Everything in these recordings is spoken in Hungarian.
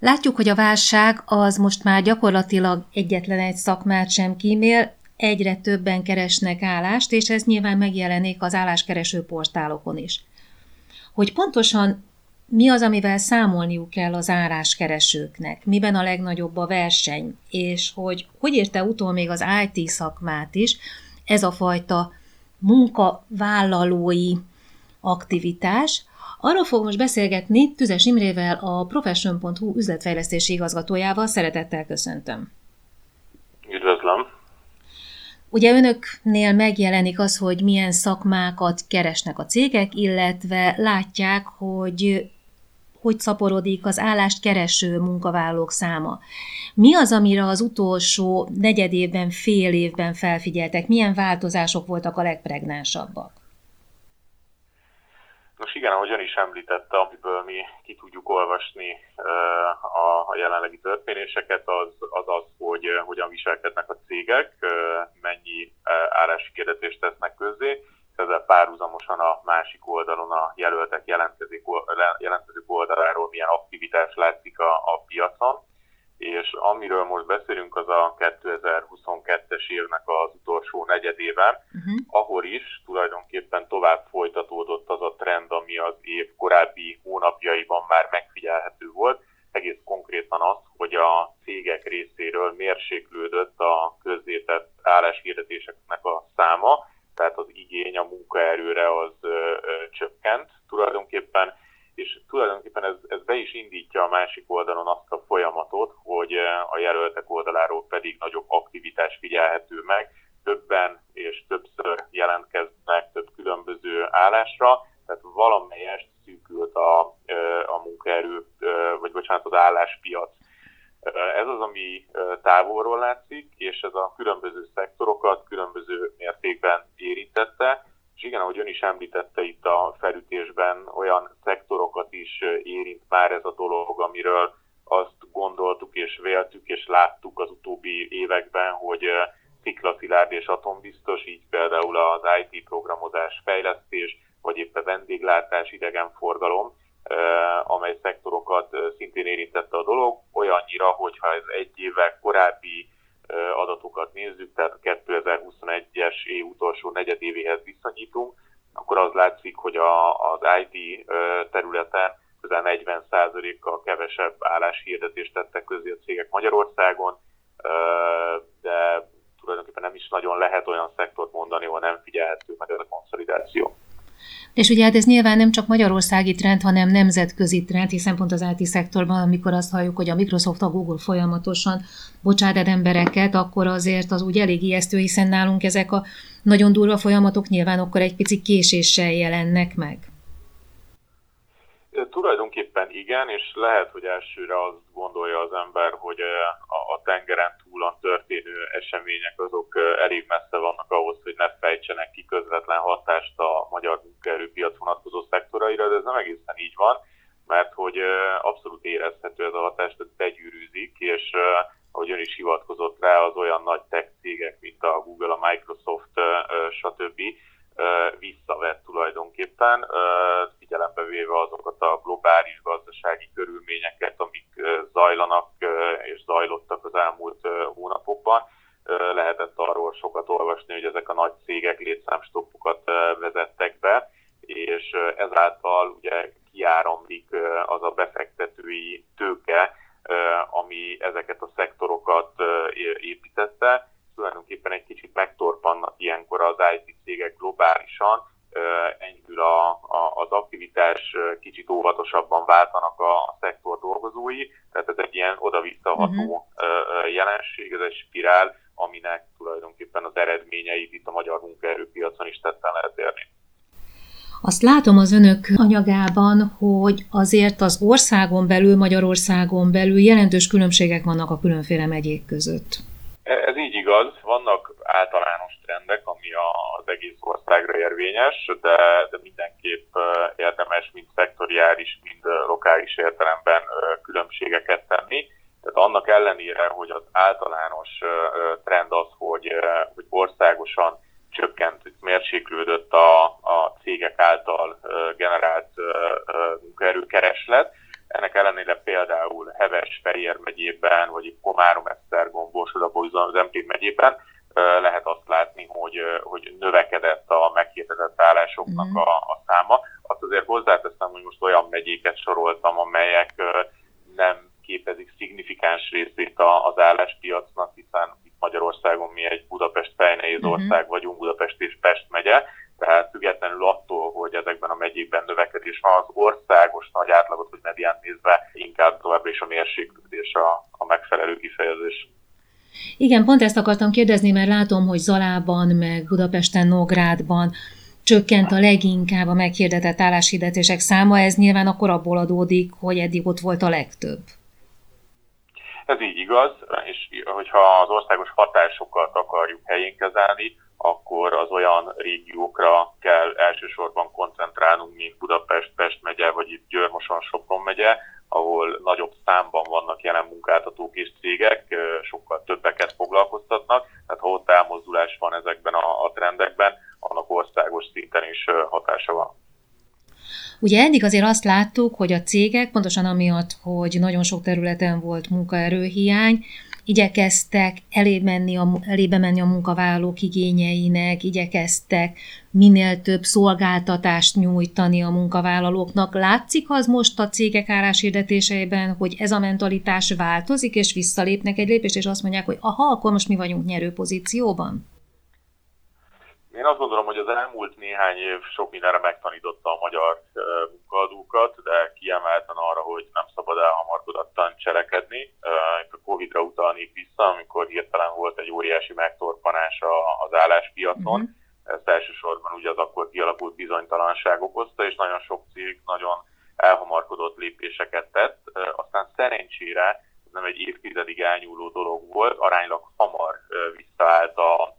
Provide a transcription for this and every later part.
Látjuk, hogy a válság az most már gyakorlatilag egyetlen egy szakmát sem kímél, egyre többen keresnek állást, és ez nyilván megjelenik az álláskereső portálokon is. Hogy pontosan mi az, amivel számolniuk kell az áráskeresőknek, miben a legnagyobb a verseny, és hogy hogy érte utol még az IT szakmát is, ez a fajta munkavállalói aktivitás. Arról fog most beszélgetni Tüzes Imrével, a Profession.hu üzletfejlesztési igazgatójával. Szeretettel köszöntöm. Üdvözlöm! Ugye önöknél megjelenik az, hogy milyen szakmákat keresnek a cégek, illetve látják, hogy hogy szaporodik az állást kereső munkavállalók száma. Mi az, amire az utolsó negyed évben, fél évben felfigyeltek? Milyen változások voltak a legpregnánsabbak? Nos igen, ahogy ön is említette, amiből mi ki tudjuk olvasni a jelenlegi történéseket, az az, az hogy hogyan viselkednek a cégek, mennyi állási kérdetést tesznek közzé, ezzel párhuzamosan a másik oldalon a jelöltek jelentkezők, oldaláról milyen aktivitás látszik a, a piacon, és amiről most beszélünk, az a 2022-es évnek az utolsó negyedében, uh-huh. ahol is tulajdonképpen tovább folytatódott az a trend, ami az év korábbi hónapjaiban már megfigyelhető volt, egész konkrétan az, hogy a cégek részéről mérséklődött a közzétett álláshirdetéseknek a száma, tehát az igény a munkaerőre az ö, ö, csökkent tulajdonképpen, és tulajdonképpen ez, ez be is indítja a másik oldalon azt a folyamatot, hogy a jelöltek oldaláról pedig nagyobb aktivitás figyelhető meg, többen és többször jelentkeznek több különböző állásra, tehát valamelyest szűkült a, a munkaerő, vagy bocsánat, az álláspiac ez az, ami távolról látszik, és ez a különböző szektorokat különböző mértékben érintette, és igen, ahogy ön is említette itt a felütésben, olyan szektorokat is érint már ez a dolog, amiről azt gondoltuk és véltük és láttuk az utóbbi években, hogy sziklaszilárd és atombiztos, így például az IT programozás, fejlesztés, vagy éppen vendéglátás, idegenforgalom, amely szektorokat szintén érintette a dolog, olyannyira, hogyha ez egy évvel korábbi adatokat nézzük, tehát a 2021-es év utolsó negyedévéhez viszonyítunk, akkor az látszik, hogy a, az IT területen közel 40%-kal kevesebb álláshirdetést tettek közé a cégek Magyarországon, de tulajdonképpen nem is nagyon lehet olyan szektort mondani, ahol nem figyelhető meg ez a konszolidáció. És ugye hát ez nyilván nem csak magyarországi trend, hanem nemzetközi trend, hiszen pont az IT szektorban, amikor azt halljuk, hogy a Microsoft, a Google folyamatosan bocsát embereket, akkor azért az úgy elég ijesztő, hiszen nálunk ezek a nagyon durva folyamatok nyilván akkor egy pici késéssel jelennek meg. Tulajdonképpen igen, és lehet, hogy elsőre azt gondolja az ember, hogy a tengeren túlon történő események azok elég messze vannak ahhoz, hogy ne fejtsenek ki közvetlen hatást a magyar munkaerőpiac vonatkozó szektoraira, de ez nem egészen így van, mert hogy abszolút érezhető ez a hatás, tehát begyűrűzik, és ahogy ön is hivatkozott rá, az olyan nagy tech cégek, mint a Google, a Microsoft, stb. visszavett tulajdonképpen, figyelembe véve azokat a globális gazdasági körülményeket, amik zajlanak és zajlottak az elmúlt hónapokban. Lehetett arról sokat olvasni, hogy ezek a nagy cégek létszámstoppokat vezettek be, és ezáltal ugye kiáramlik az a befektetői tőke, ami ezeket a szektorokat építette, tulajdonképpen egy kicsit megtorpannak ilyenkor az IT cégek globálisan, enyhül a, a, az aktivitás, kicsit óvatosabban váltanak a, a szektor dolgozói, tehát ez egy ilyen oda-visszaható uh-huh. jelenség, ez egy spirál, aminek tulajdonképpen az eredményeit itt a magyar munkaerőpiacon is tetten lehet érni. Azt látom az önök anyagában, hogy azért az országon belül, Magyarországon belül jelentős különbségek vannak a különféle megyék között. Ez így igaz, vannak általános trendek, ami az egész országra érvényes, de, de mindenképp érdemes mind szektoriális, mind lokális értelemben különbségeket tenni. Tehát annak ellenére, hogy az általános trend az, hogy, hogy országosan csökkent, mérséklődött a cégek által generált munkaerőkereslet, ennek ellenére például Heves, Fejér megyében, vagy Komárom, Esztergom, Borsod, az Emlét megyében lehet azt látni, hogy, hogy növekedett a meghirdetett állásoknak mm. a, a száma. Azt azért hozzáteszem, hogy most olyan megyéket soroltam, amelyek nem képezik szignifikáns részét az álláspiacnak, hiszen itt Magyarországon mi egy Budapest fejnehéz mhm. ország vagyunk, Budapest és Pest megye, tehát függetlenül hogy ezekben a megyékben növekedés van, az országos nagy átlagot, hogy medián nézve inkább továbbra is a mérséklődés a, a megfelelő kifejezés. Igen, pont ezt akartam kérdezni, mert látom, hogy Zalában, meg Budapesten, Nógrádban csökkent a leginkább a meghirdetett álláshirdetések száma, ez nyilván akkor abból adódik, hogy eddig ott volt a legtöbb. Ez így igaz, és hogyha az országos hatásokat akarjuk helyén kezelni, akkor az olyan régiókra kell elsősorban koncentrálnunk, mint Budapest, Pest megye, vagy itt Győrmoson, Sopron megye, ahol nagyobb számban vannak jelen munkáltatók és cégek, sokkal többeket foglalkoztatnak, tehát ha ott elmozdulás van ezekben a, trendekben, annak országos szinten is hatása van. Ugye eddig azért azt láttuk, hogy a cégek, pontosan amiatt, hogy nagyon sok területen volt munkaerőhiány, igyekeztek menni a, elébe menni a munkavállalók igényeinek, igyekeztek minél több szolgáltatást nyújtani a munkavállalóknak. Látszik az most a cégek álláshirdetéseiben, hogy ez a mentalitás változik, és visszalépnek egy lépést, és azt mondják, hogy aha, akkor most mi vagyunk nyerő pozícióban? Én azt gondolom, hogy az elmúlt néhány év sok mindenre megtanította a magyar munkaadókat, de kiemelten arra, hogy elhamarkodottan cselekedni. Itt a Covid-ra utalnék vissza, amikor hirtelen volt egy óriási megtorpanás az álláspiacon. Uh-huh. Ezt elsősorban ugye az akkor kialakult bizonytalanság okozta, és nagyon sok cég nagyon elhamarkodott lépéseket tett. Aztán szerencsére ez nem egy évtizedig elnyúló dolog volt, aránylag hamar visszaállt a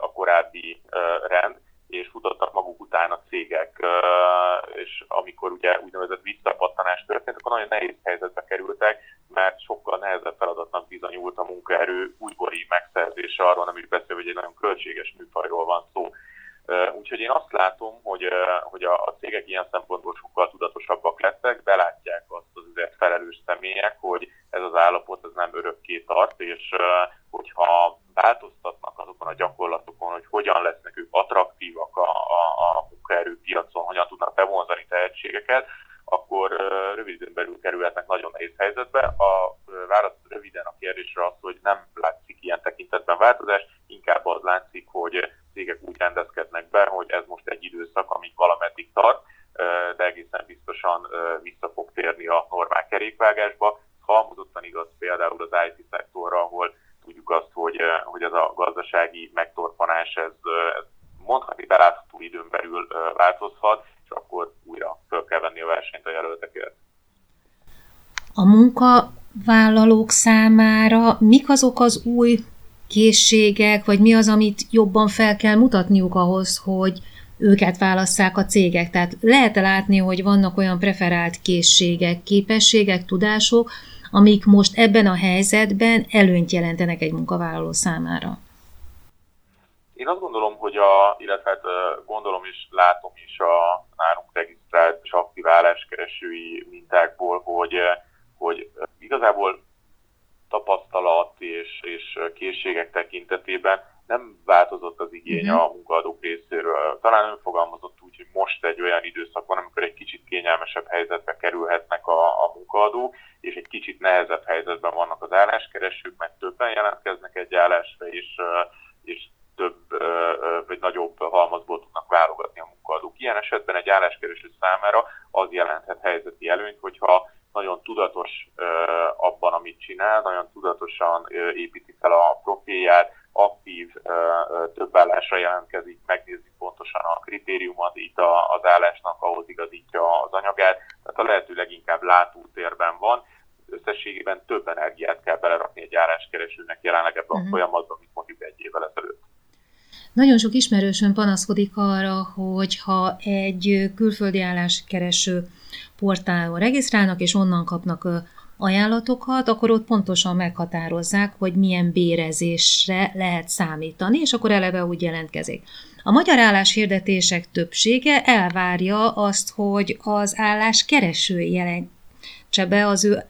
a korábbi rend, és futottak maguk után a cégek, és amikor ugye úgynevezett visszapattanás történt, akkor nagyon nehéz helyzetbe kerültek, mert sokkal nehezebb feladatnak bizonyult a munkaerő újbori megszerzése, arról nem is beszélve, hogy egy nagyon költséges műfajról van szó. Úgyhogy én azt látom, hogy, hogy a, a cégek ilyen szempontból sokkal tudatosabbak lettek, belátják azt az üzlet felelős személyek, hogy ez az állapot ez nem örökké tart, és hogyha azokon a gyakorlatokon, hogy hogyan lesznek ők attraktívak a, a, a munkaerőpiacon, hogyan tudnak bevonzani tehetségeket, akkor röviden belül kerülhetnek nagyon nehéz helyzetbe. A válasz röviden a kérdésre az, hogy nem látszik ilyen tekintetben változás, inkább az látszik, hogy cégek úgy rendezkednek be, hogy ez most egy időszak, amíg valameddig tart, de egészen biztosan vissza fog térni a normál kerékvágásba. Halmozottan igaz például az IT szektorra, ahol tudjuk azt, hogy, hogy ez a gazdasági megtorpanás, ez, ez mondhatni belátható időn belül változhat, és akkor újra föl kell venni a versenyt a jelöltekért. A munkavállalók számára mik azok az új készségek, vagy mi az, amit jobban fel kell mutatniuk ahhoz, hogy őket válasszák a cégek. Tehát lehet-e látni, hogy vannak olyan preferált készségek, képességek, tudások, amik most ebben a helyzetben előnyt jelentenek egy munkavállaló számára? Én azt gondolom, hogy a, illetve hát gondolom is, látom is a nálunk regisztrált és aktív álláskeresői mintákból, hogy, hogy igazából tapasztalat és, és készségek tekintetében nem változott az igény uh-huh. a munkaadók részéről. Talán ön fogalmazott úgy, hogy most egy olyan időszak van, amikor egy kicsit kényelmesebb helyzetbe kerülhetnek a, a munkaadók, kicsit nehezebb helyzetben vannak az álláskeresők, mert többen jelentkeznek egy állásra, és, és több vagy nagyobb halmazból tudnak válogatni a munkaadók. Ilyen esetben egy álláskereső számára az jelenthet helyzeti előnyt, hogyha nagyon tudatos abban, amit csinál, nagyon tudatosan építi fel a profilját, aktív több állásra jelentkezik, megnézi pontosan a kritériumot itt az állásnak, ahhoz igazítja az anyagát, tehát a lehető leginkább látótérben van, összességében több energiát kell belerakni egy álláskeresőnek jelenleg ebben uh-huh. a mhm. folyamatban, mint mondjuk egy évvel ezelőtt. Nagyon sok ismerősön panaszkodik arra, hogy ha egy külföldi álláskereső portálon regisztrálnak, és onnan kapnak ajánlatokat, akkor ott pontosan meghatározzák, hogy milyen bérezésre lehet számítani, és akkor eleve úgy jelentkezik. A magyar álláshirdetések többsége elvárja azt, hogy az állás kereső jelen tartsa be az ő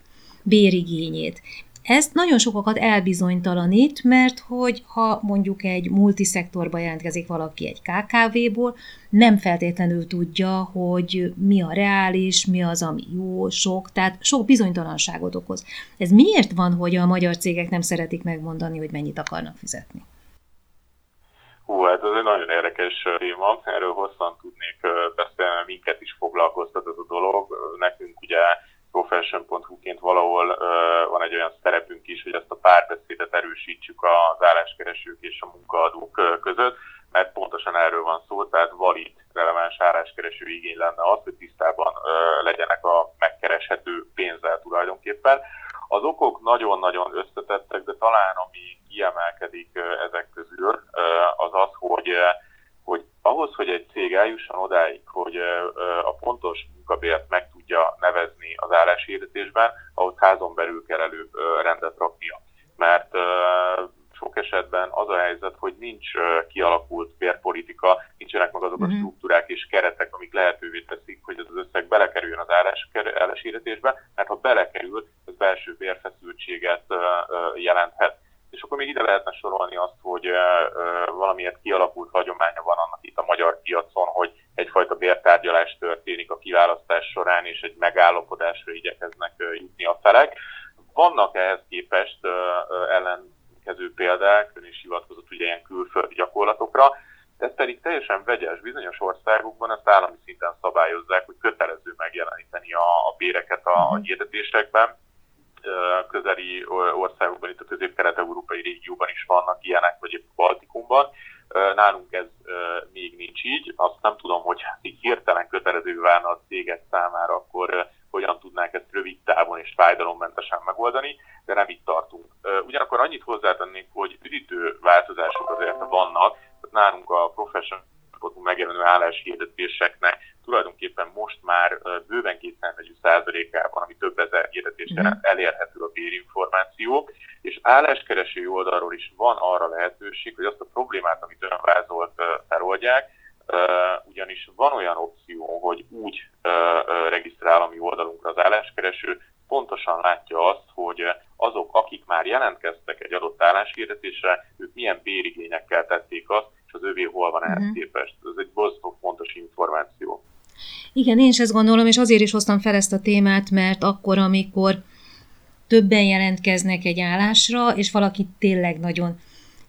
bérigényét. Ez nagyon sokakat elbizonytalanít, mert hogy ha mondjuk egy multiszektorba jelentkezik valaki egy KKV-ból, nem feltétlenül tudja, hogy mi a reális, mi az, ami jó, sok, tehát sok bizonytalanságot okoz. Ez miért van, hogy a magyar cégek nem szeretik megmondani, hogy mennyit akarnak fizetni? Hú, hát ez egy nagyon érdekes téma, erről hosszan tudnék beszélni, minket is foglalkoztat ez a dolog. Nekünk ugye profession.hu-ként valahol van egy olyan szerepünk is, hogy ezt a párbeszédet erősítsük az álláskeresők és a munkaadók között, mert pontosan erről van szó, tehát valid, releváns álláskereső igény lenne az, hogy tisztában legyenek a megkereshető pénzzel tulajdonképpen. Az okok nagyon-nagyon összetettek, de talán ami kiemelkedik ezek közül, az az, hogy hogy ahhoz, hogy egy cég eljusson odáig, hogy a pontos munkabért meg tudja nevezni az álláshirdetésben, ahhoz házon belül kell előbb rendet raknia. Mert sok esetben az a helyzet, hogy nincs kialakult bérpolitika, nincsenek meg azok a mhm. struktúrák és keretek, amik lehetővé teszik, hogy ez az összeg belekerüljön az álláshirdetésbe, mert ha belekerül, ez belső bérfeszültséget jelenthet. És akkor még ide lehetne sorolni azt, hogy valamiért kialakult hagyománya van annak itt a magyar piacon, hogy egyfajta bértárgyalás történik a kiválasztás során, és egy megállapodásra igyekeznek jutni a felek. Vannak ehhez képest ellenkező példák, ön is hivatkozott ugye ilyen külföldi gyakorlatokra, ez pedig teljesen vegyes. Bizonyos országokban ezt állami szinten szabályozzák, hogy kötelező megjeleníteni a, a béreket a, a mhm. hirdetésekben. Közeli országokban, itt a közép-kelet-európai régióban is vannak ilyenek, vagy épp Baltikumban. Nálunk ez még nincs így. Azt nem tudom, hogy így hirtelen kötelező válna a cégek számára, akkor hogyan tudnánk ezt rövid távon és fájdalommentesen megoldani, de nem itt tartunk. Ugyanakkor annyit hozzátennék, hogy üdítő változások azért vannak, nálunk a professional megjelenő álláshirdetéseknek tulajdonképpen most már bőven kétszámegyű százalékában, ami több ezer hirdetés mm. elérhető a bérinformáció, és álláskereső oldalról is van arra lehetőség, hogy azt a problémát, amit ön vázolt, feloldják, ugyanis van olyan opció, hogy úgy regisztrál a mi oldalunkra az álláskereső, pontosan látja azt, hogy jelentkeztek egy adott álláshirdetésre, ők milyen bérigényekkel tették azt, és az övé hol van ehhez uh-huh. képest. Ez egy borzasztó fontos információ. Igen, én is ezt gondolom, és azért is hoztam fel ezt a témát, mert akkor, amikor többen jelentkeznek egy állásra, és valaki tényleg nagyon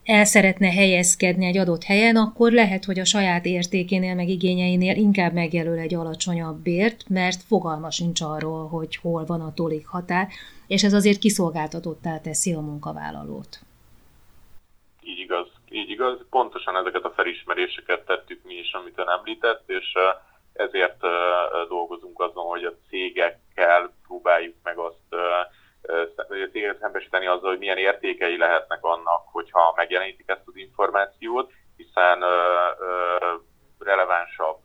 el szeretne helyezkedni egy adott helyen, akkor lehet, hogy a saját értékénél, meg igényeinél inkább megjelöl egy alacsonyabb bért, mert fogalma sincs arról, hogy hol van a tolik határ, és ez azért kiszolgáltatottá teszi a munkavállalót. Így igaz, így igaz. Pontosan ezeket a felismeréseket tettük mi is, amit ön említett, és ezért dolgozunk azon, hogy a cégekkel próbáljuk meg azt céget szembesíteni azzal, hogy milyen értékei lehetnek annak, hogyha megjelenítik ezt az információt, hiszen relevánsabb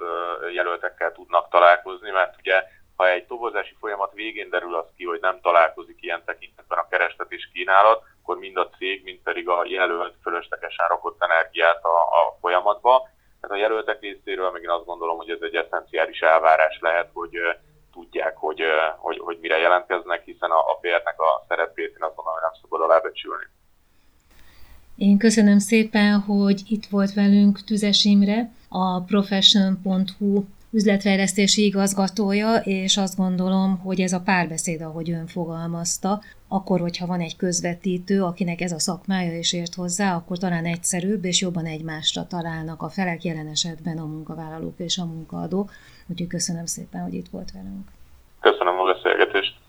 jelöltekkel tudnak találkozni, mert ugye ha egy tobozási folyamat végén derül az ki, hogy nem találkozik ilyen tekintetben a kereslet és kínálat, akkor mind a cég, mind pedig a jelölt fölöslegesen rakott energiát a, a folyamatba. Tehát a jelöltek részéről még én azt gondolom, hogy ez egy eszenciális elvárás lehet, hogy tudják, hogy, hogy, hogy mire jelentkeznek, hiszen a, a bérnek a szerepét én azt mondom, hogy nem szabad alábecsülni. Én köszönöm szépen, hogy itt volt velünk Tüzes Imre, a profession.hu üzletfejlesztési igazgatója, és azt gondolom, hogy ez a párbeszéd, ahogy ön fogalmazta, akkor, hogyha van egy közvetítő, akinek ez a szakmája és ért hozzá, akkor talán egyszerűbb és jobban egymásra találnak a felek, jelen esetben a munkavállalók és a munkaadók. Úgyhogy köszönöm szépen, hogy itt volt velünk. Köszönöm a beszélgetést.